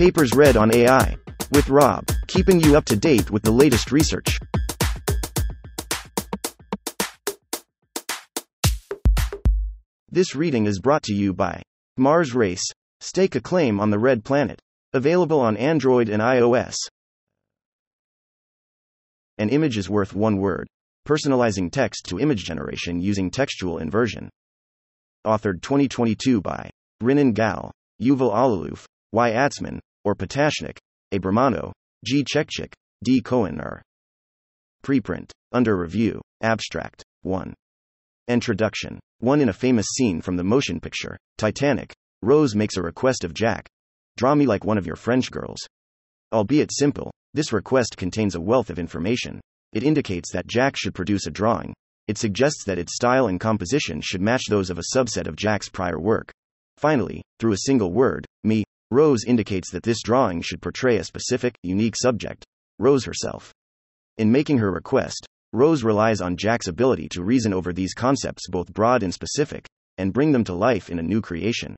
Papers read on AI. With Rob, keeping you up to date with the latest research. This reading is brought to you by Mars Race. Stake a claim on the Red Planet. Available on Android and iOS. An image is worth one word. Personalizing text to image generation using textual inversion. Authored 2022 by Rinon Gal, Yuval Alaluf, Y. Atzmon, or Patashnik, A. Bermano, G. Chechik, D. Cohen R. Preprint. Under review. Abstract. 1. Introduction. 1 In a famous scene from the motion picture, Titanic, Rose makes a request of Jack Draw me like one of your French girls. Albeit simple, this request contains a wealth of information. It indicates that Jack should produce a drawing. It suggests that its style and composition should match those of a subset of Jack's prior work. Finally, through a single word, me, Rose indicates that this drawing should portray a specific, unique subject, Rose herself. In making her request, Rose relies on Jack's ability to reason over these concepts, both broad and specific, and bring them to life in a new creation.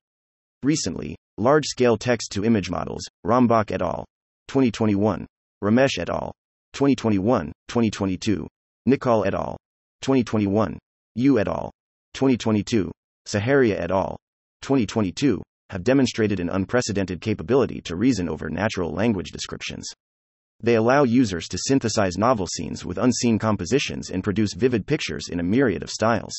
Recently, large scale text to image models, Rombach et al., 2021, Ramesh et al., 2021, 2022, Nichol et al., 2021, Yu et al., 2022, Saharia et al., 2022, have demonstrated an unprecedented capability to reason over natural language descriptions. They allow users to synthesize novel scenes with unseen compositions and produce vivid pictures in a myriad of styles.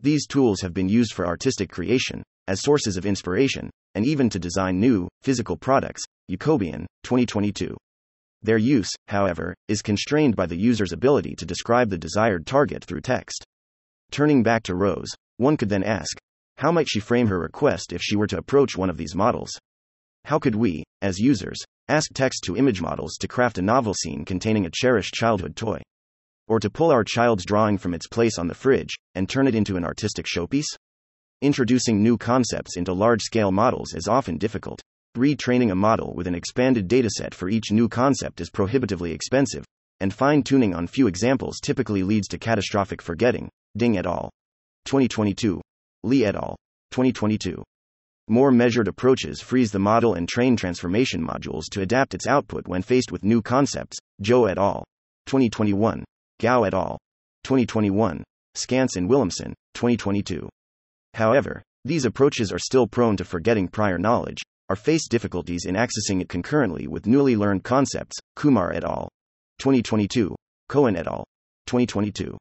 These tools have been used for artistic creation, as sources of inspiration, and even to design new, physical products. Jacobian, 2022. Their use, however, is constrained by the user's ability to describe the desired target through text. Turning back to Rose, one could then ask how might she frame her request if she were to approach one of these models? How could we, as users, ask text to image models to craft a novel scene containing a cherished childhood toy? Or to pull our child's drawing from its place on the fridge and turn it into an artistic showpiece? Introducing new concepts into large scale models is often difficult. Retraining a model with an expanded dataset for each new concept is prohibitively expensive, and fine tuning on few examples typically leads to catastrophic forgetting. Ding et al. 2022. Lee et al. 2022. More measured approaches freeze the model and train transformation modules to adapt its output when faced with new concepts. Zhou et al. 2021. Gao et al. 2021. Skantze and Willemsen, 2022. However, these approaches are still prone to forgetting prior knowledge, or face difficulties in accessing it concurrently with newly learned concepts. Kumar et al. 2022. Cohen et al. 2022.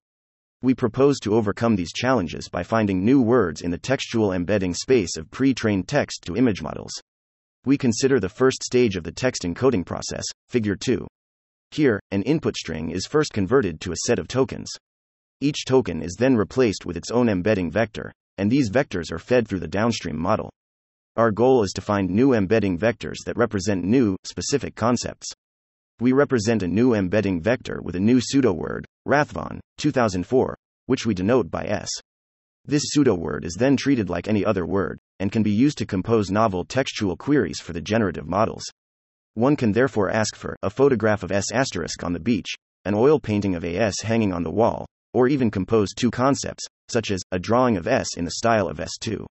We propose to overcome these challenges by finding new words in the textual embedding space of pre trained text to image models. We consider the first stage of the text encoding process, Figure 2. Here, an input string is first converted to a set of tokens. Each token is then replaced with its own embedding vector, and these vectors are fed through the downstream model. Our goal is to find new embedding vectors that represent new, specific concepts. We represent a new embedding vector with a new pseudo word, Rathvon, 2004, which we denote by S. This pseudo word is then treated like any other word, and can be used to compose novel textual queries for the generative models. One can therefore ask for a photograph of S asterisk on the beach, an oil painting of AS hanging on the wall, or even compose two concepts, such as a drawing of S in the style of S2.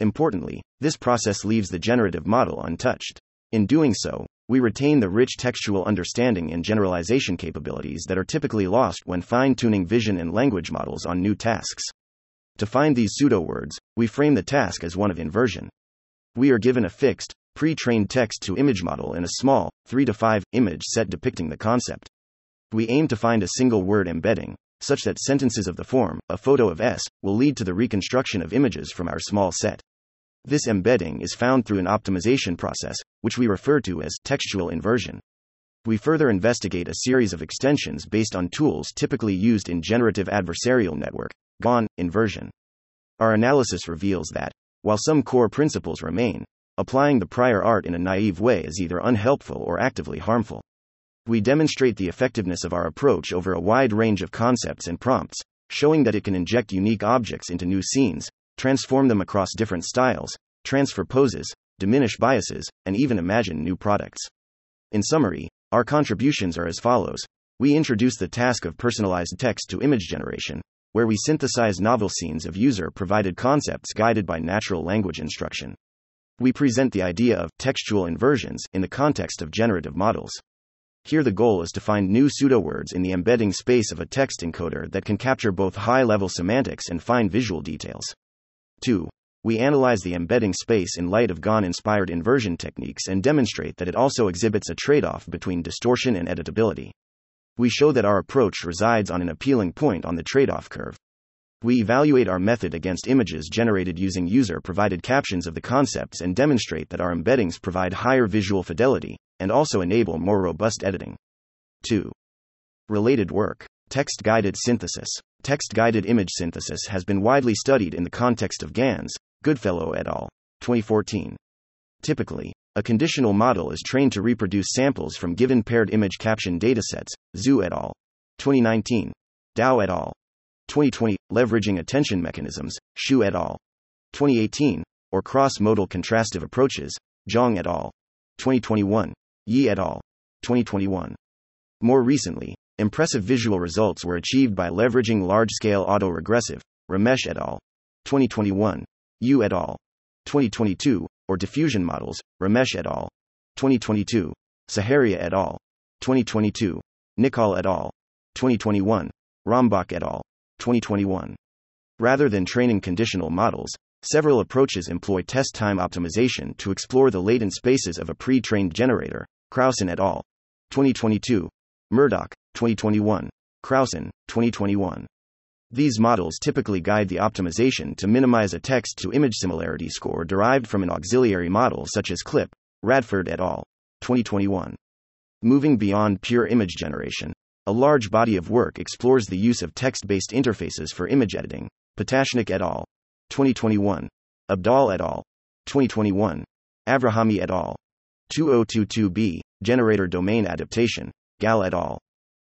Importantly, this process leaves the generative model untouched. In doing so, we retain the rich textual understanding and generalization capabilities that are typically lost when fine tuning vision and language models on new tasks. To find these pseudo words, we frame the task as one of inversion. We are given a fixed, pre trained text to image model in a small, 3 to 5 image set depicting the concept. We aim to find a single word embedding, such that sentences of the form, a photo of S, will lead to the reconstruction of images from our small set. This embedding is found through an optimization process, which we refer to as textual inversion. We further investigate a series of extensions based on tools typically used in generative adversarial network, GAN, inversion. Our analysis reveals that, while some core principles remain, applying the prior art in a naive way is either unhelpful or actively harmful. We demonstrate the effectiveness of our approach over a wide range of concepts and prompts, showing that it can inject unique objects into new scenes, transform them across different styles, transfer poses, diminish biases, and even imagine new products. In summary, our contributions are as follows. We introduce the task of personalized text to image generation, where we synthesize novel scenes of user provided concepts guided by natural language instruction. we present the idea of textual inversions in the context of generative models. Here, the goal is to find new pseudowords in the embedding space of a text encoder that can capture both high level semantics and fine visual details. 2. We analyze the embedding space in light of GAN inspired inversion techniques and demonstrate that it also exhibits a trade off between distortion and editability. We show that our approach resides on an appealing point on the trade off curve. We evaluate our method against images generated using user provided captions of the concepts and demonstrate that our embeddings provide higher visual fidelity and also enable more robust editing. 2. Related work Text guided synthesis. Text guided image synthesis has been widely studied in the context of GANs, Goodfellow et al. 2014. Typically, a conditional model is trained to reproduce samples from given paired image caption datasets, Zhu et al. 2019. Dao et al. 2020, leveraging attention mechanisms, Xu et al. 2018, or cross modal contrastive approaches, Zhang et al. 2021, Yi et al. 2021. More recently, impressive visual results were achieved by leveraging large scale autoregressive, Ramesh et al. 2021, Yu et al. 2022, or diffusion models, Ramesh et al. 2022, Saharia et al. 2022, Nichol et al. 2021, Rombach et al. 2021. Rather than training conditional models, several approaches employ test time optimization to explore the latent spaces of a pre trained generator, Crowson et al. 2022, Murdock, 2021, Crowson, 2021. These models typically guide the optimization to minimize a text to image similarity score derived from an auxiliary model such as CLIP, Radford et al. 2021. Moving beyond pure image generation, a large body of work explores the use of text based interfaces for image editing, Patashnik et al. 2021, Abdal et al. 2021, Avrahami et al. 2022b, Generator Domain Adaptation, Gal et al.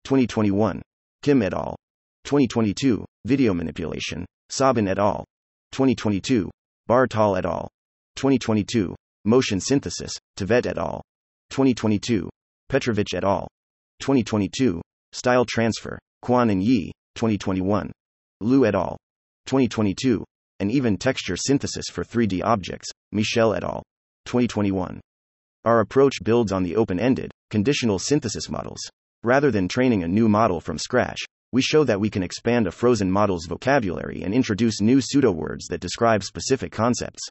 2021, Kim et al. 2022, Video Manipulation, Sabin et al. 2022, Bartal et al. 2022, Motion Synthesis, Tevet et al. 2022, Petrovich et al. 2022, Style Transfer, Quan and Yi, 2021, Liu et al. 2022, and even texture synthesis for 3D objects, Michel et al. 2021. Our approach builds on the open ended, conditional synthesis models. Rather than training a new model from scratch, we show that we can expand a frozen model's vocabulary and introduce new pseudowords that describe specific concepts.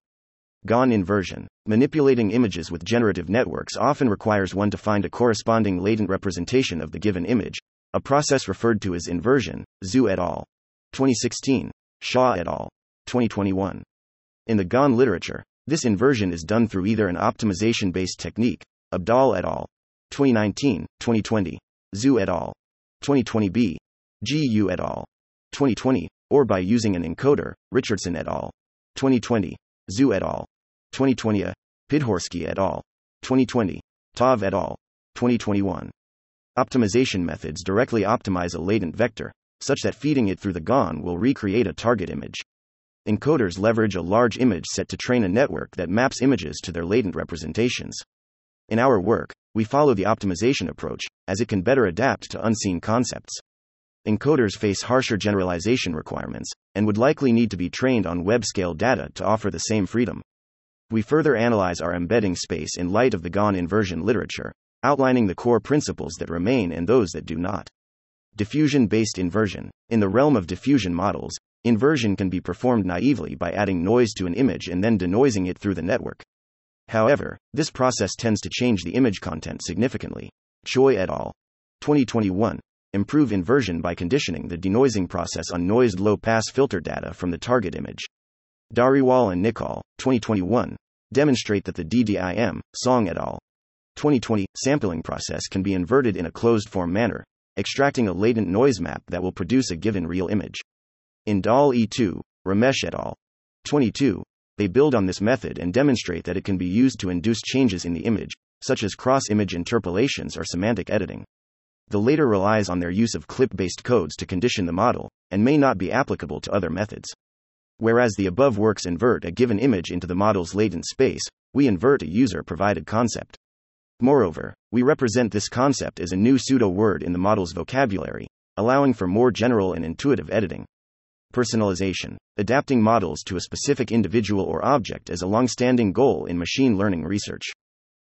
GAN inversion. Manipulating images with generative networks often requires one to find a corresponding latent representation of the given image, a process referred to as inversion, Zhu et al. 2016, Xia et al. 2021. In the GAN literature, this inversion is done through either an optimization based technique, Abdal et al. 2019, 2020, Zhu et al. 2020b, GU et al. 2020, or by using an encoder, Richardson et al. 2020, Zhu et al. 2020, a. Pidhorskyi et al. 2020, Tov et al. 2021. Optimization methods directly optimize a latent vector, such that feeding it through the GAN will recreate a target image. Encoders leverage a large image set to train a network that maps images to their latent representations. In our work, we follow the optimization approach, as it can better adapt to unseen concepts encoders face harsher generalization requirements, and would likely need to be trained on web scale data to offer the same freedom. We further analyze our embedding space in light of the GAN inversion literature, outlining the core principles that remain and those that do not. Diffusion based inversion. In the realm of diffusion models, inversion can be performed naively by adding noise to an image and then denoising it through the network. However, this process tends to change the image content significantly. Choi et al. 2021 improve inversion by conditioning the denoising process on noised low pass filter data from the target image. Dhariwal and Nichol, 2021, demonstrate that the DDIM, Song et al. 2020 sampling process can be inverted in a closed form manner, extracting a latent noise map that will produce a given real image. In DALL-E 2, Ramesh et al. 22, they build on this method and demonstrate that it can be used to induce changes in the image, such as cross image interpolations or semantic editing. The later relies on their use of clip based codes to condition the model, and may not be applicable to other methods. Whereas the above works invert a given image into the model's latent space, we invert a user provided concept. Moreover, we represent this concept as a new pseudo word in the model's vocabulary, allowing for more general and intuitive editing. Personalization. Adapting models to a specific individual or object is a long-standing goal in machine learning research.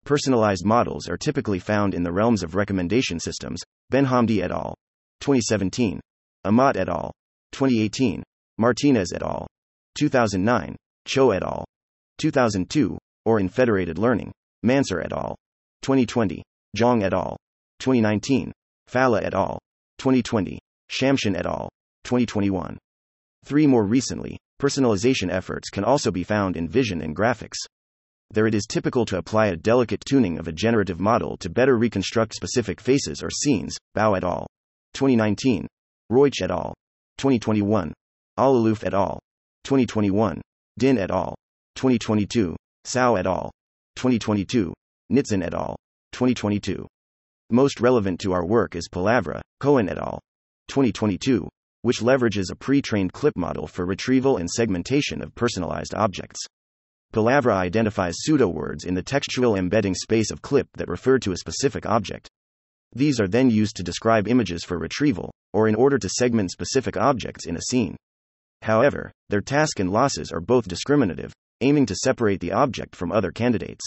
Personalized models are typically found in the realms of recommendation systems. Benhamdi et al. 2017. Amat et al. 2018. Martinez et al. 2009. Cho et al. 2002. Or in federated learning. Mansour et al. 2020. Zhang et al. 2019. Fallah et al. 2020. Shamsian et al. 2021. Three more recently, personalization efforts can also be found in vision and graphics there it is typical to apply a delicate tuning of a generative model to better reconstruct specific faces or scenes. Bao et al. 2019. Roich et al. 2021. Alaluf et al. 2021. Din et al. 2022. Sao et al. 2022. Nitzan et al. 2022. Most relevant to our work is Palavra, Cohen et al. 2022, which leverages a pre trained clip model for retrieval and segmentation of personalized objects. Palavra identifies pseudo-words in the textual embedding space of clip that refer to a specific object. These are then used to describe images for retrieval, or in order to segment specific objects in a scene. However, their task and losses are both discriminative, aiming to separate the object from other candidates.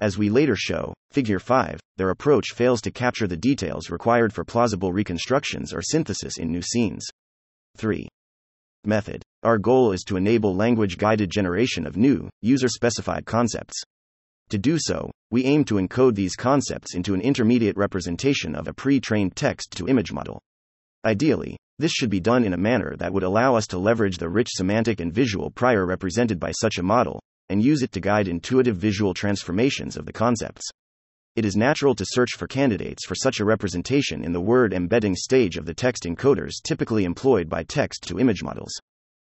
As we later show, Figure 5, their approach fails to capture the details required for plausible reconstructions or synthesis in new scenes. 3. Method our goal is to enable language guided generation of new, user specified concepts. To do so, we aim to encode these concepts into an intermediate representation of a pre trained text to image model. Ideally, this should be done in a manner that would allow us to leverage the rich semantic and visual prior represented by such a model, and use it to guide intuitive visual transformations of the concepts. It is natural to search for candidates for such a representation in the word embedding stage of the text encoders typically employed by text to image models.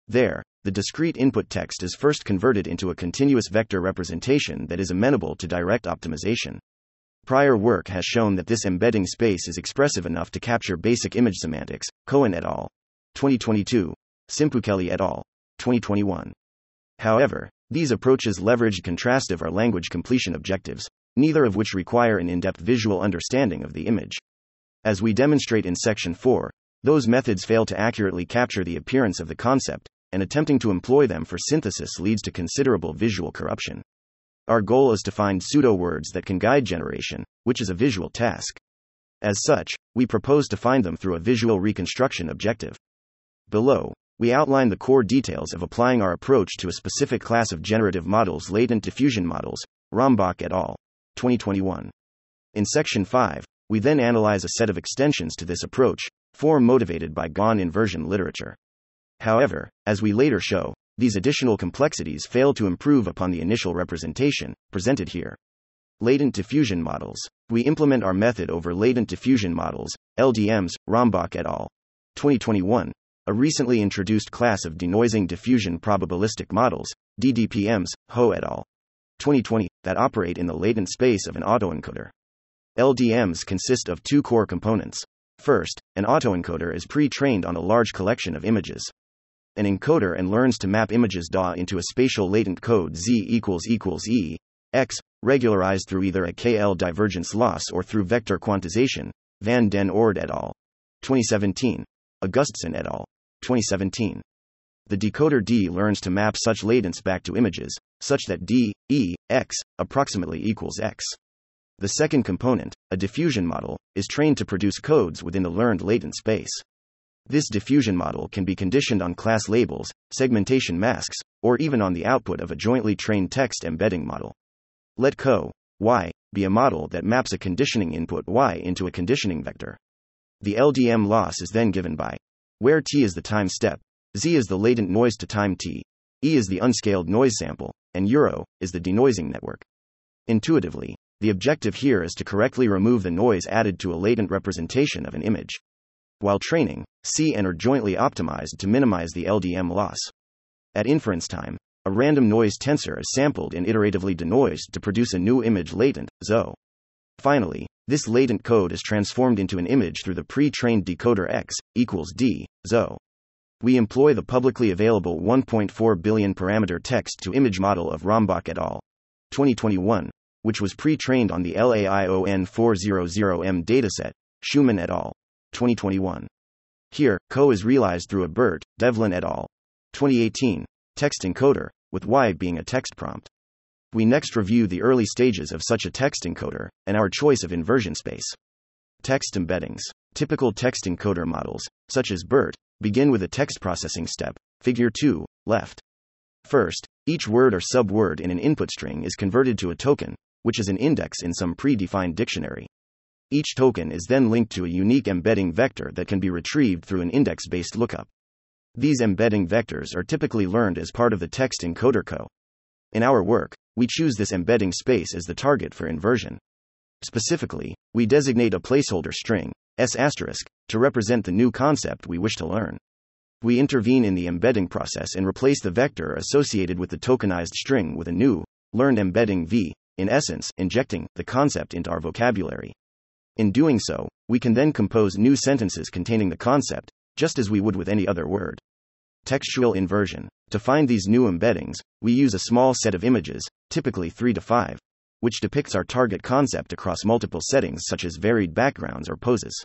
There, the discrete input text is first converted into a continuous vector representation that is amenable to direct optimization. Prior work has shown that this embedding space is expressive enough to capture basic image semantics. Cohen et al. 2022. Tsimpoukelli et al. 2021. However, these approaches leverage contrastive or language completion objectives, neither of which require an in depth visual understanding of the image. As we demonstrate in section 4, those methods fail to accurately capture the appearance of the concept, and attempting to employ them for synthesis leads to considerable visual corruption. Our goal is to find pseudo words that can guide generation, which is a visual task. As such, we propose to find them through a visual reconstruction objective. Below, we outline the core details of applying our approach to a specific class of generative models, latent diffusion models, Rombach et al. 2021. In section 5, we then analyze a set of extensions to this approach, form motivated by GAN inversion literature. However, as we later show, these additional complexities fail to improve upon the initial representation, presented here. Latent diffusion models. We implement our method over latent diffusion models, LDMs, Rombach et al. 2021, a recently introduced class of denoising diffusion probabilistic models, DDPMs, Ho et al. 2020, that operate in the latent space of an autoencoder. LDMs consist of two core components. First, an autoencoder is pre trained on a large collection of images an encoder and learns to map images DA into a spatial latent code Z equals equals E, X, regularized through either a KL divergence loss or through vector quantization, Van den Oord et al. 2017. Agustsson et al. 2017. The decoder D learns to map such latents back to images, such that D, E, X, approximately equals X. The second component, a diffusion model, is trained to produce codes within the learned latent space. This diffusion model can be conditioned on class labels, segmentation masks, or even on the output of a jointly trained text embedding model. Let co y be a model that maps a conditioning input y into a conditioning vector. The LDM loss is then given by where t is the time step, z is the latent noise to time t, e is the unscaled noise sample, and euro is the denoising network. Intuitively, the objective here is to correctly remove the noise added to a latent representation of an image. While training, C and are jointly optimized to minimize the LDM loss. At inference time, a random noise tensor is sampled and iteratively denoised to produce a new image latent, ZO. Finally, this latent code is transformed into an image through the pre-trained decoder X equals D, ZO. We employ the publicly available 1.4 billion parameter text to image model of Rombach et al. 2021, which was pre-trained on the LAION 400M dataset, Schuhmann et al. 2021. Here, Co is realized through a BERT, Devlin et al. 2018, text encoder, with Y being a text prompt. We next review the early stages of such a text encoder, and our choice of inversion space. Text embeddings. Typical text encoder models, such as BERT, begin with a text processing step, figure 2, left. First, each word or subword in an input string is converted to a token, which is an index in some predefined dictionary. Each token is then linked to a unique embedding vector that can be retrieved through an index based lookup. These embedding vectors are typically learned as part of the text encoder co. In our work, we choose this embedding space as the target for inversion. Specifically, we designate a placeholder string, s asterisk, to represent the new concept we wish to learn. We intervene in the embedding process and replace the vector associated with the tokenized string with a new, learned embedding v, in essence, injecting the concept into our vocabulary. In doing so, we can then compose new sentences containing the concept, just as we would with any other word. Textual inversion. To find these new embeddings, we use a small set of images, typically 3 to 5, which depicts our target concept across multiple settings such as varied backgrounds or poses.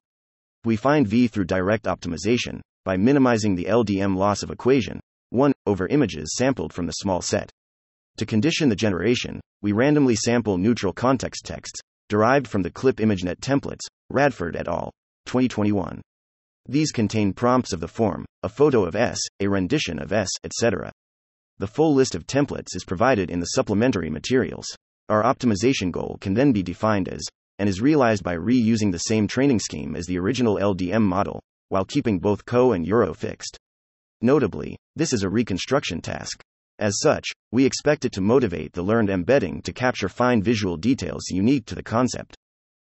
We find V through direct optimization, by minimizing the LDM loss of equation, 1 over images sampled from the small set. To condition the generation, we randomly sample neutral context texts, derived from the Clip ImageNet templates, Radford et al., 2021. These contain prompts of the form, a photo of S, a rendition of S, etc. The full list of templates is provided in the supplementary materials. Our optimization goal can then be defined as, and is realized by reusing the same training scheme as the original LDM model, while keeping both Co and Euro fixed. Notably, this is a reconstruction task. As such, we expect it to motivate the learned embedding to capture fine visual details unique to the concept.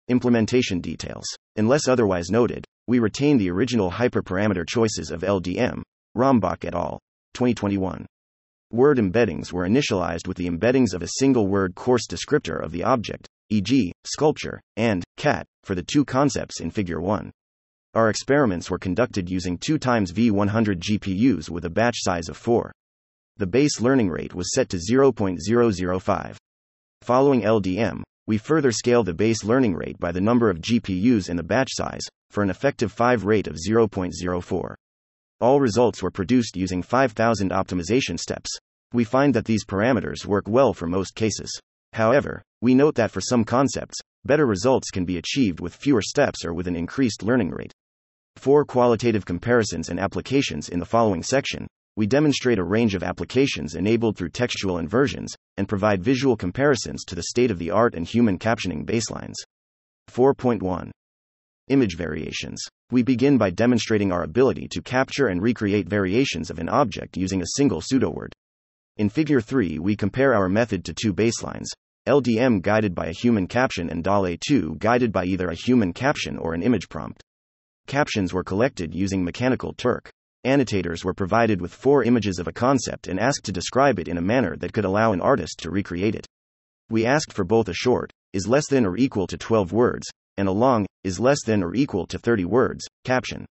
Implementation details. Unless otherwise noted, we retain the original hyperparameter choices of LDM, Rombach et al., 2021. Word embeddings were initialized with the embeddings of a single word coarse descriptor of the object, e.g., sculpture, and cat, for the two concepts in Figure 1. Our experiments were conducted using 2 times V100 GPUs with a batch size of 4. The base learning rate was set to 0.005. Following LDM, we further scale the base learning rate by the number of GPUs in the batch size, for an effective 5 rate of 0.04. All results were produced using 5000 optimization steps. We find that these parameters work well for most cases. However, we note that for some concepts, better results can be achieved with fewer steps or with an increased learning rate. For qualitative comparisons and applications in the following section, we demonstrate a range of applications enabled through textual inversions and provide visual comparisons to the state of the art and human captioning baselines. 4.1 Image variations. We begin by demonstrating our ability to capture and recreate variations of an object using a single pseudoword. In Figure 3, we compare our method to two baselines LDM guided by a human caption and DALL-E 2 guided by either a human caption or an image prompt. Captions were collected using Mechanical Turk. Annotators were provided with four images of a concept and asked to describe it in a manner that could allow an artist to recreate it. We asked for both a short, is less than or equal to 12 words, and a long, is less than or equal to 30 words, caption.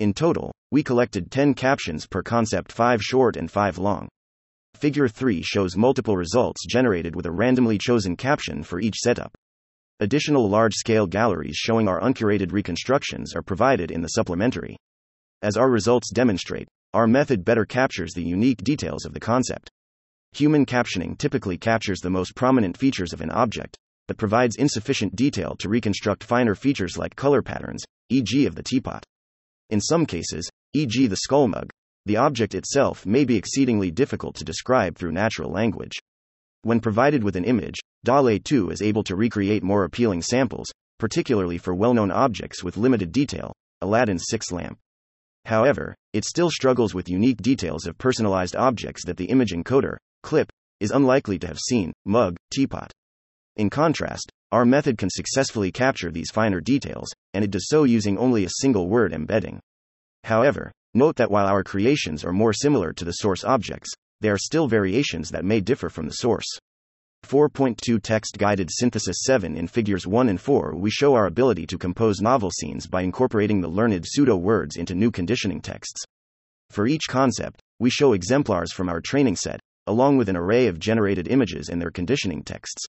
In total, we collected 10 captions per concept 5 short and 5 long. Figure 3 shows multiple results generated with a randomly chosen caption for each setup. Additional large scale galleries showing our uncurated reconstructions are provided in the supplementary. As our results demonstrate, our method better captures the unique details of the concept. Human captioning typically captures the most prominent features of an object, but provides insufficient detail to reconstruct finer features like color patterns, e.g., of the teapot. In some cases, e.g., the skull mug, the object itself may be exceedingly difficult to describe through natural language. When provided with an image, DALL-E 2 is able to recreate more appealing samples, particularly for well known objects with limited detail, Aladdin's six lamp. However, it still struggles with unique details of personalized objects that the image encoder, clip, is unlikely to have seen, mug, teapot. In contrast, our method can successfully capture these finer details, and it does so using only a single word embedding. However, note that while our creations are more similar to the source objects, there are still variations that may differ from the source. 4.2 Text Guided Synthesis 7 In Figures 1 and 4, we show our ability to compose novel scenes by incorporating the learned pseudo words into new conditioning texts. For each concept, we show exemplars from our training set, along with an array of generated images and their conditioning texts.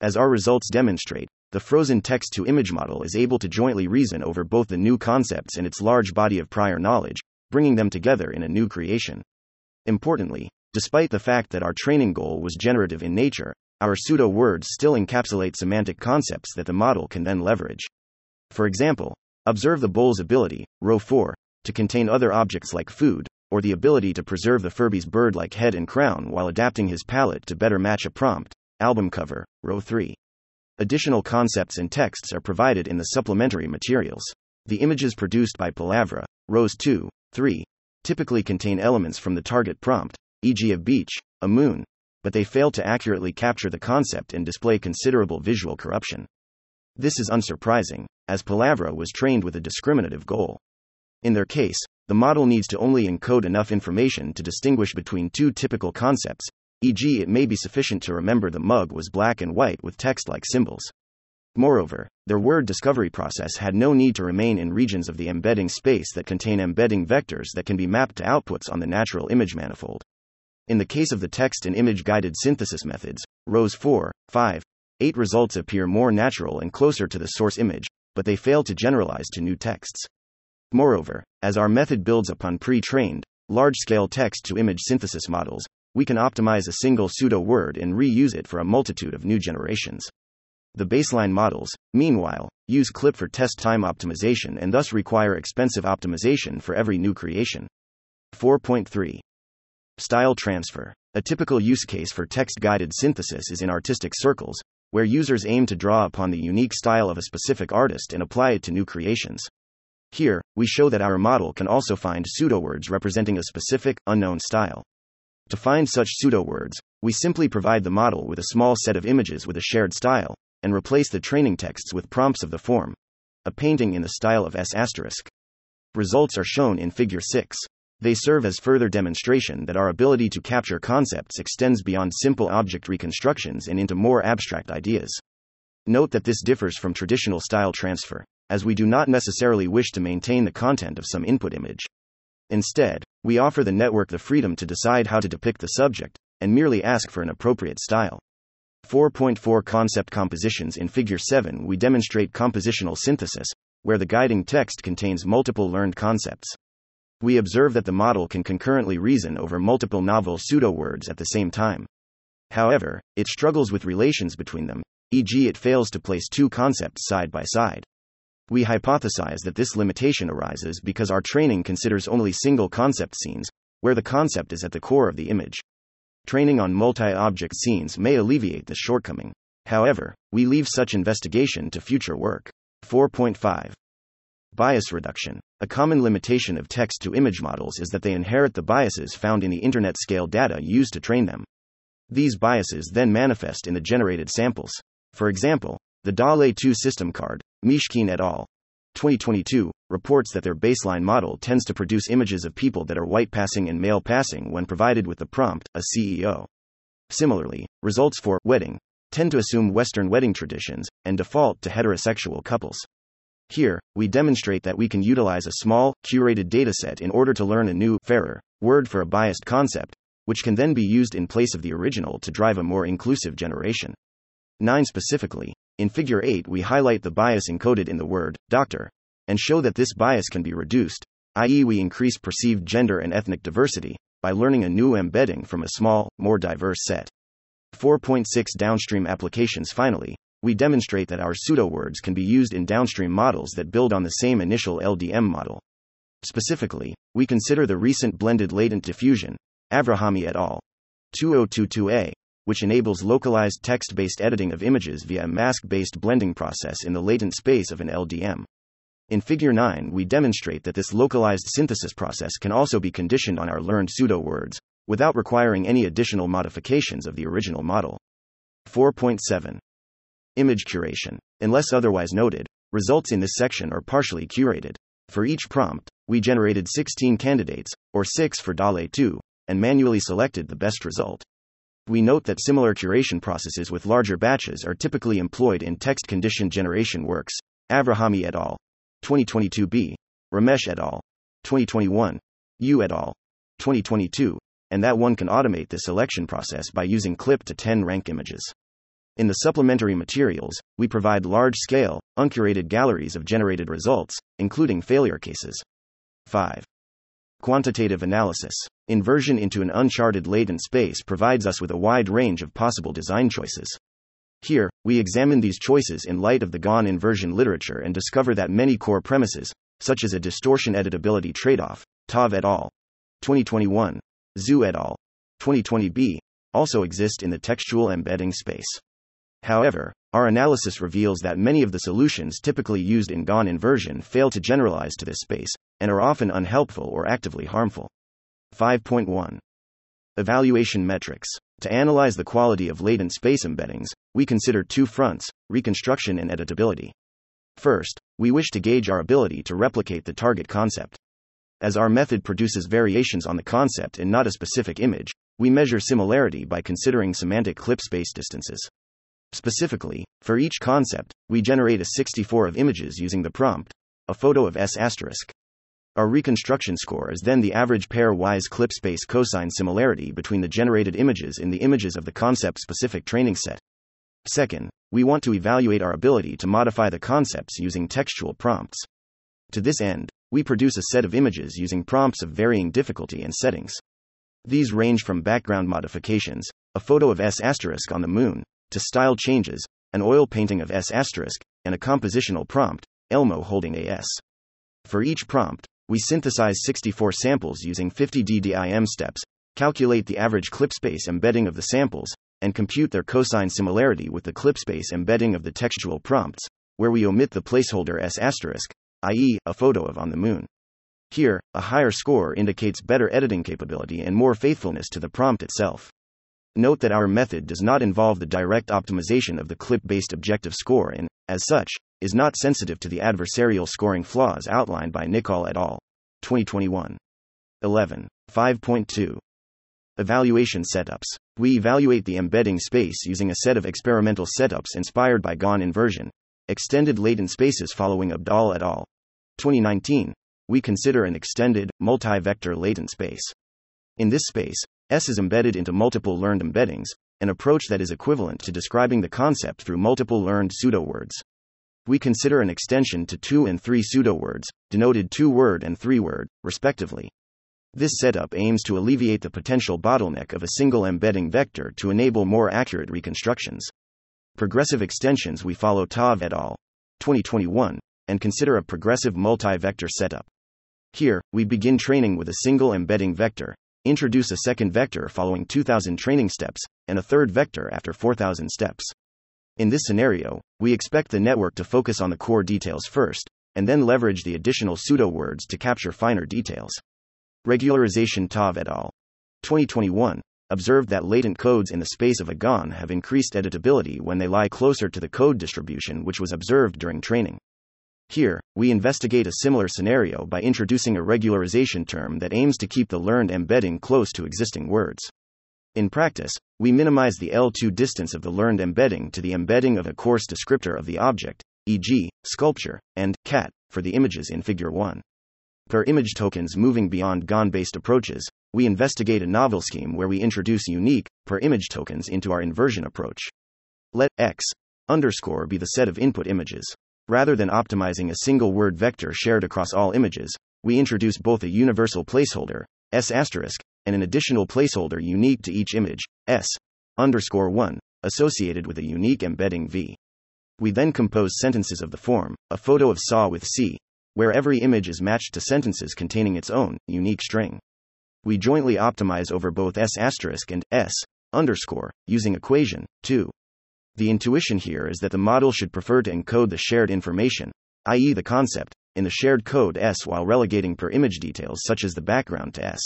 As our results demonstrate, the frozen text to image model is able to jointly reason over both the new concepts and its large body of prior knowledge, bringing them together in a new creation. Importantly, despite the fact that our training goal was generative in nature, our pseudo words still encapsulate semantic concepts that the model can then leverage. For example, observe the bowl's ability, row 4, to contain other objects like food, or the ability to preserve the Furby's bird like head and crown while adapting his palette to better match a prompt, album cover, row 3. Additional concepts and texts are provided in the supplementary materials. The images produced by Palavra, rows 2, 3, typically contain elements from the target prompt, e.g., a beach, a moon, but they fail to accurately capture the concept and display considerable visual corruption. This is unsurprising, as Palavra was trained with a discriminative goal. In their case, the model needs to only encode enough information to distinguish between two typical concepts, e.g., it may be sufficient to remember the mug was black and white with text like symbols. Moreover, their word discovery process had no need to remain in regions of the embedding space that contain embedding vectors that can be mapped to outputs on the natural image manifold. In the case of the text and image guided synthesis methods, rows 4, 5, 8 results appear more natural and closer to the source image, but they fail to generalize to new texts. Moreover, as our method builds upon pre trained, large scale text to image synthesis models, we can optimize a single pseudo word and reuse it for a multitude of new generations. The baseline models, meanwhile, use CLIP for test time optimization and thus require expensive optimization for every new creation. 4.3 Style transfer. A typical use case for text guided synthesis is in artistic circles, where users aim to draw upon the unique style of a specific artist and apply it to new creations. Here, we show that our model can also find pseudo-words representing a specific, unknown style. To find such pseudo-words, we simply provide the model with a small set of images with a shared style, and replace the training texts with prompts of the form. A painting in the style of S asterisk. Results are shown in Figure 6. They serve as further demonstration that our ability to capture concepts extends beyond simple object reconstructions and into more abstract ideas. Note that this differs from traditional style transfer, as we do not necessarily wish to maintain the content of some input image. Instead, we offer the network the freedom to decide how to depict the subject, and merely ask for an appropriate style. 4.4 Concept Compositions In Figure 7, we demonstrate compositional synthesis, where the guiding text contains multiple learned concepts. We observe that the model can concurrently reason over multiple novel pseudo words at the same time. However, it struggles with relations between them, e.g., it fails to place two concepts side by side. We hypothesize that this limitation arises because our training considers only single concept scenes, where the concept is at the core of the image. Training on multi object scenes may alleviate this shortcoming. However, we leave such investigation to future work. 4.5 Bias reduction. A common limitation of text to image models is that they inherit the biases found in the internet scale data used to train them. These biases then manifest in the generated samples. For example, the DALL-E 2 system card, Mishkin et al. 2022 reports that their baseline model tends to produce images of people that are white passing and male passing when provided with the prompt, a CEO. Similarly, results for wedding tend to assume Western wedding traditions and default to heterosexual couples. Here, we demonstrate that we can utilize a small, curated dataset in order to learn a new, fairer, word for a biased concept, which can then be used in place of the original to drive a more inclusive generation. 9 Specifically, in Figure 8, we highlight the bias encoded in the word, doctor, and show that this bias can be reduced, i.e., we increase perceived gender and ethnic diversity, by learning a new embedding from a small, more diverse set. 4.6 Downstream applications Finally, we demonstrate that our pseudo words can be used in downstream models that build on the same initial LDM model. Specifically, we consider the recent blended latent diffusion, Avrahami et al. 2022a, which enables localized text based editing of images via a mask based blending process in the latent space of an LDM. In Figure 9, we demonstrate that this localized synthesis process can also be conditioned on our learned pseudo words, without requiring any additional modifications of the original model. 4.7 Image curation. Unless otherwise noted, results in this section are partially curated. For each prompt, we generated 16 candidates, or 6 for DALL-E 2, and manually selected the best result. We note that similar curation processes with larger batches are typically employed in text condition generation works. Avrahami et al. 2022b, Ramesh et al. 2021, Yu et al. 2022, and that one can automate the selection process by using clip to 10 rank images. In the supplementary materials, we provide large scale, uncurated galleries of generated results, including failure cases. 5. Quantitative analysis. Inversion into an uncharted latent space provides us with a wide range of possible design choices. Here, we examine these choices in light of the GAN inversion literature and discover that many core premises, such as a distortion editability trade off, Tov et al. 2021, Zhu et al. 2020b, also exist in the textual embedding space. However, our analysis reveals that many of the solutions typically used in GAN inversion fail to generalize to this space, and are often unhelpful or actively harmful. 5.1 Evaluation metrics. To analyze the quality of latent space embeddings, we consider two fronts reconstruction and editability. First, we wish to gauge our ability to replicate the target concept. As our method produces variations on the concept and not a specific image, we measure similarity by considering semantic clip space distances. Specifically, for each concept, we generate a 64 of images using the prompt, a photo of S asterisk. Our reconstruction score is then the average pair-wise clip space cosine similarity between the generated images in the images of the concept-specific training set. Second, we want to evaluate our ability to modify the concepts using textual prompts. To this end, we produce a set of images using prompts of varying difficulty and settings. These range from background modifications, a photo of S asterisk on the moon, to style changes, an oil painting of S asterisk, and a compositional prompt, Elmo holding a S. For each prompt, we synthesize 64 samples using 50 DDIM steps, calculate the average clip space embedding of the samples, and compute their cosine similarity with the clip space embedding of the textual prompts, where we omit the placeholder S asterisk, i.e., a photo of on the moon. Here, a higher score indicates better editing capability and more faithfulness to the prompt itself. Note that our method does not involve the direct optimization of the clip based objective score and, as such, is not sensitive to the adversarial scoring flaws outlined by Nichol et al. 2021. 11. 5.2. Evaluation setups. We evaluate the embedding space using a set of experimental setups inspired by GAN inversion, extended latent spaces following Abdal et al. 2019. We consider an extended, multi vector latent space. In this space, S is embedded into multiple learned embeddings, an approach that is equivalent to describing the concept through multiple learned pseudo words. We consider an extension to two and three pseudo words, denoted two word and three word, respectively. This setup aims to alleviate the potential bottleneck of a single embedding vector to enable more accurate reconstructions. Progressive extensions we follow Tov et al. 2021 and consider a progressive multi vector setup. Here, we begin training with a single embedding vector, introduce a second vector following 2000 training steps, and a third vector after 4000 steps. In this scenario, we expect the network to focus on the core details first, and then leverage the additional pseudo words to capture finer details. Regularization Tov et al. 2021 observed that latent codes in the space of a GAN have increased editability when they lie closer to the code distribution which was observed during training. Here, we investigate a similar scenario by introducing a regularization term that aims to keep the learned embedding close to existing words. In practice, we minimize the L2 distance of the learned embedding to the embedding of a coarse descriptor of the object, e.g., sculpture, and cat, for the images in Figure 1. Per image tokens moving beyond GAN based approaches, we investigate a novel scheme where we introduce unique, per image tokens into our inversion approach. Let x underscore be the set of input images. Rather than optimizing a single word vector shared across all images, we introduce both a universal placeholder, s asterisk, and an additional placeholder unique to each image, s underscore 1, associated with a unique embedding v. We then compose sentences of the form, a photo of saw with c, where every image is matched to sentences containing its own, unique string. We jointly optimize over both s asterisk and s underscore, using equation 2. The intuition here is that the model should prefer to encode the shared information, i.e., the concept, in the shared code S while relegating per image details such as the background to S.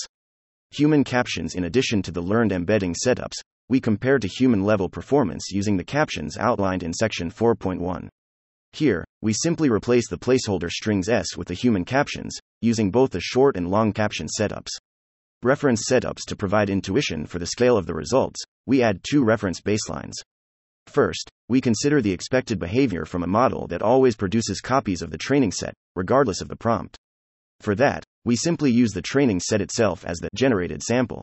Human captions In addition to the learned embedding setups, we compare to human level performance using the captions outlined in section 4.1. Here, we simply replace the placeholder strings S with the human captions, using both the short and long caption setups. Reference setups to provide intuition for the scale of the results, we add two reference baselines. First, we consider the expected behavior from a model that always produces copies of the training set, regardless of the prompt. For that, we simply use the training set itself as the generated sample.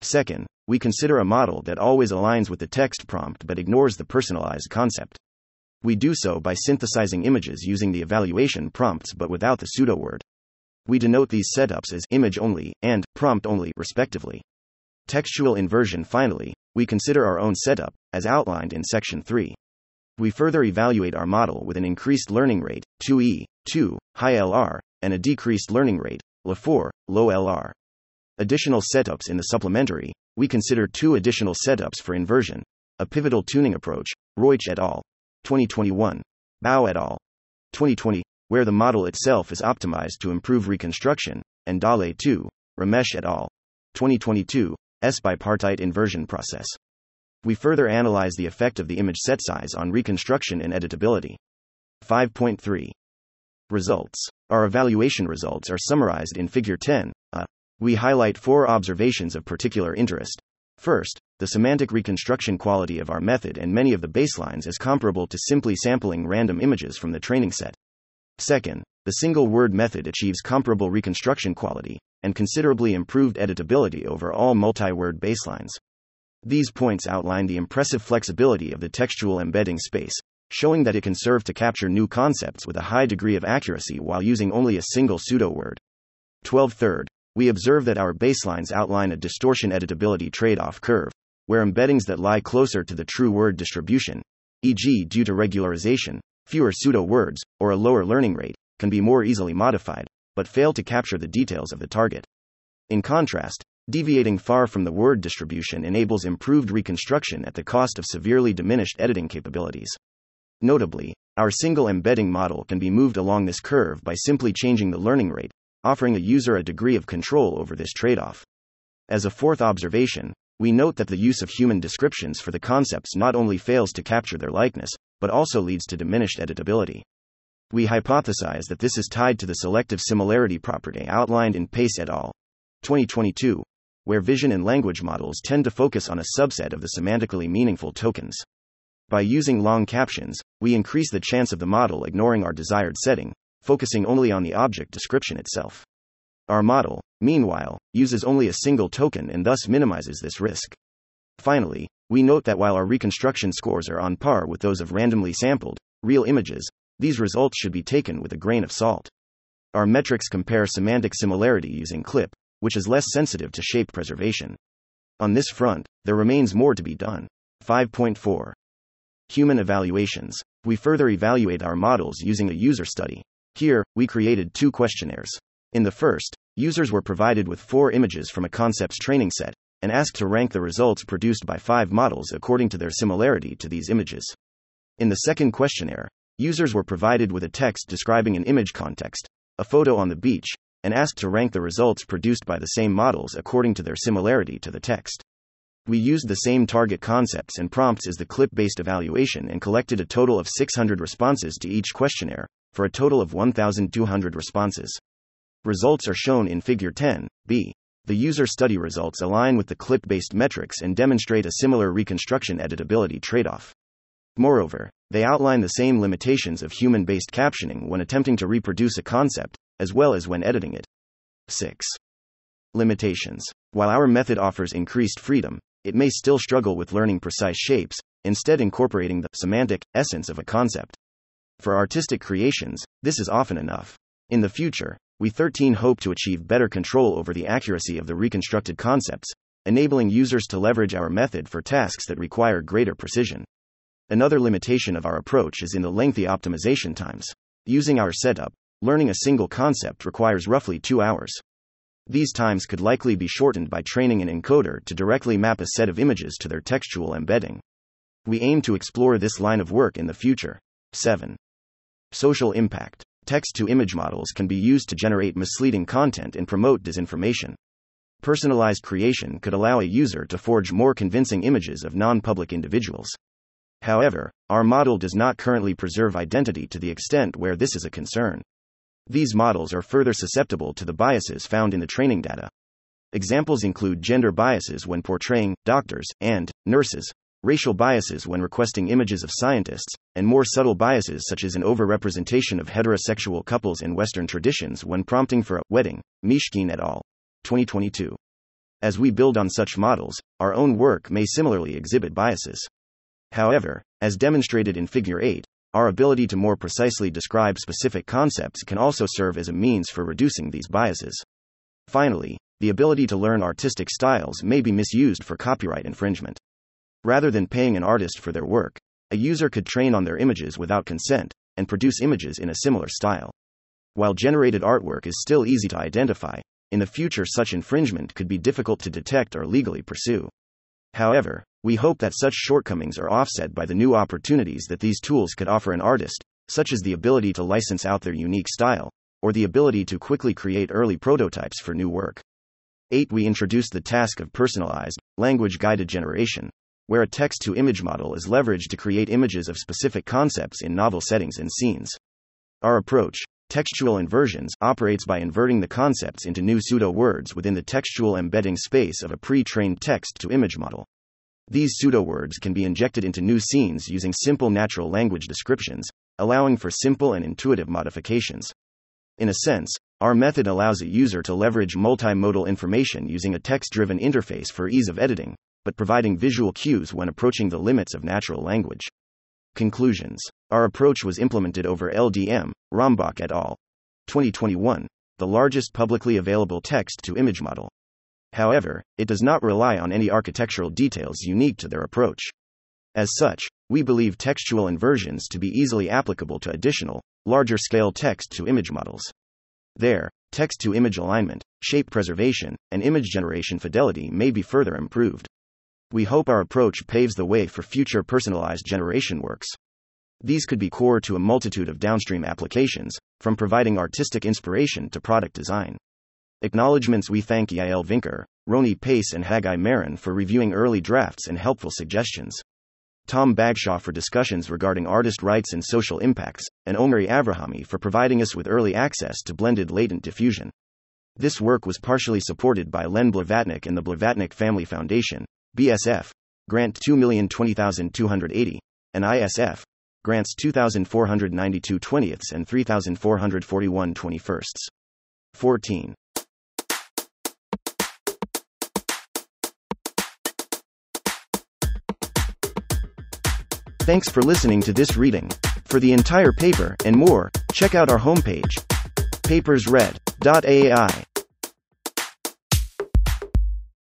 Second, we consider a model that always aligns with the text prompt but ignores the personalized concept. We do so by synthesizing images using the evaluation prompts but without the pseudo word. We denote these setups as image only and prompt only, respectively. Textual inversion Finally, we consider our own setup, as outlined in Section 3. We further evaluate our model with an increased learning rate, 2e, 2, high LR, and a decreased learning rate, LA4, low LR. Additional setups in the supplementary, we consider two additional setups for inversion a pivotal tuning approach, Roich et al. 2021, Bau et al. 2020, where the model itself is optimized to improve reconstruction, and DALL-E 2, Ramesh et al. 2022, S bipartite inversion process. We further analyze the effect of the image set size on reconstruction and editability. 5.3 Results. Our evaluation results are summarized in Figure 10. Uh, we highlight four observations of particular interest. First, the semantic reconstruction quality of our method and many of the baselines is comparable to simply sampling random images from the training set. Second, the single word method achieves comparable reconstruction quality and considerably improved editability over all multi word baselines. These points outline the impressive flexibility of the textual embedding space, showing that it can serve to capture new concepts with a high degree of accuracy while using only a single pseudo word. 12 Third, we observe that our baselines outline a distortion editability trade off curve, where embeddings that lie closer to the true word distribution, e.g., due to regularization, fewer pseudo words, or a lower learning rate, can be more easily modified, but fail to capture the details of the target. In contrast, deviating far from the word distribution enables improved reconstruction at the cost of severely diminished editing capabilities. Notably, our single embedding model can be moved along this curve by simply changing the learning rate, offering a user a degree of control over this trade off. As a fourth observation, we note that the use of human descriptions for the concepts not only fails to capture their likeness, but also leads to diminished editability. We hypothesize that this is tied to the selective similarity property outlined in Paiss et al. 2022, where vision and language models tend to focus on a subset of the semantically meaningful tokens. By using long captions, we increase the chance of the model ignoring our desired setting, focusing only on the object description itself. Our model, meanwhile, uses only a single token and thus minimizes this risk. Finally, we note that while our reconstruction scores are on par with those of randomly sampled, real images, these results should be taken with a grain of salt. Our metrics compare semantic similarity using CLIP, which is less sensitive to shape preservation. On this front, there remains more to be done. 5.4 Human evaluations. We further evaluate our models using a user study. Here, we created two questionnaires. In the first, users were provided with four images from a concepts training set and asked to rank the results produced by five models according to their similarity to these images. In the second questionnaire, users were provided with a text describing an image context, a photo on the beach, and asked to rank the results produced by the same models according to their similarity to the text. We used the same target concepts and prompts as the clip based evaluation and collected a total of 600 responses to each questionnaire, for a total of 1,200 responses. Results are shown in Figure 10, b. The user study results align with the clip based metrics and demonstrate a similar reconstruction editability trade off. Moreover, they outline the same limitations of human based captioning when attempting to reproduce a concept, as well as when editing it. 6. Limitations. While our method offers increased freedom, it may still struggle with learning precise shapes, instead, incorporating the semantic essence of a concept. For artistic creations, this is often enough. In the future, we 13 hope to achieve better control over the accuracy of the reconstructed concepts, enabling users to leverage our method for tasks that require greater precision. Another limitation of our approach is in the lengthy optimization times. Using our setup, learning a single concept requires roughly two hours. These times could likely be shortened by training an encoder to directly map a set of images to their textual embedding. We aim to explore this line of work in the future. 7. Social impact. Text to image models can be used to generate misleading content and promote disinformation. Personalized creation could allow a user to forge more convincing images of non public individuals. However, our model does not currently preserve identity to the extent where this is a concern. These models are further susceptible to the biases found in the training data. Examples include gender biases when portraying doctors and nurses, racial biases when requesting images of scientists, and more subtle biases such as an overrepresentation of heterosexual couples in Western traditions when prompting for a wedding. Mishkin et al. 2022. As we build on such models, our own work may similarly exhibit biases. However, as demonstrated in Figure 8, our ability to more precisely describe specific concepts can also serve as a means for reducing these biases. Finally, the ability to learn artistic styles may be misused for copyright infringement. Rather than paying an artist for their work, a user could train on their images without consent and produce images in a similar style. While generated artwork is still easy to identify, in the future such infringement could be difficult to detect or legally pursue. However, we hope that such shortcomings are offset by the new opportunities that these tools could offer an artist, such as the ability to license out their unique style, or the ability to quickly create early prototypes for new work. 8. We introduced the task of personalized, language guided generation, where a text to image model is leveraged to create images of specific concepts in novel settings and scenes. Our approach, textual inversions, operates by inverting the concepts into new pseudo words within the textual embedding space of a pre trained text to image model. These pseudo words can be injected into new scenes using simple natural language descriptions, allowing for simple and intuitive modifications. In a sense, our method allows a user to leverage multimodal information using a text driven interface for ease of editing, but providing visual cues when approaching the limits of natural language. Conclusions Our approach was implemented over LDM, Rombach et al. 2021, the largest publicly available text to image model. However, it does not rely on any architectural details unique to their approach. As such, we believe textual inversions to be easily applicable to additional, larger scale text to image models. There, text to image alignment, shape preservation, and image generation fidelity may be further improved. We hope our approach paves the way for future personalized generation works. These could be core to a multitude of downstream applications, from providing artistic inspiration to product design. Acknowledgements We thank Yael Vinker, Roni Paiss, and Haggai Maron for reviewing early drafts and helpful suggestions. Tom Bagshaw for discussions regarding artist rights and social impacts, and Omri Avrahami for providing us with early access to blended latent diffusion. This work was partially supported by Len Blavatnik and the Blavatnik Family Foundation, BSF, grant 2020280, and ISF, grants 2492 20ths and 3441 21sts. 14. Thanks for listening to this reading. For the entire paper and more, check out our homepage, papersread.ai.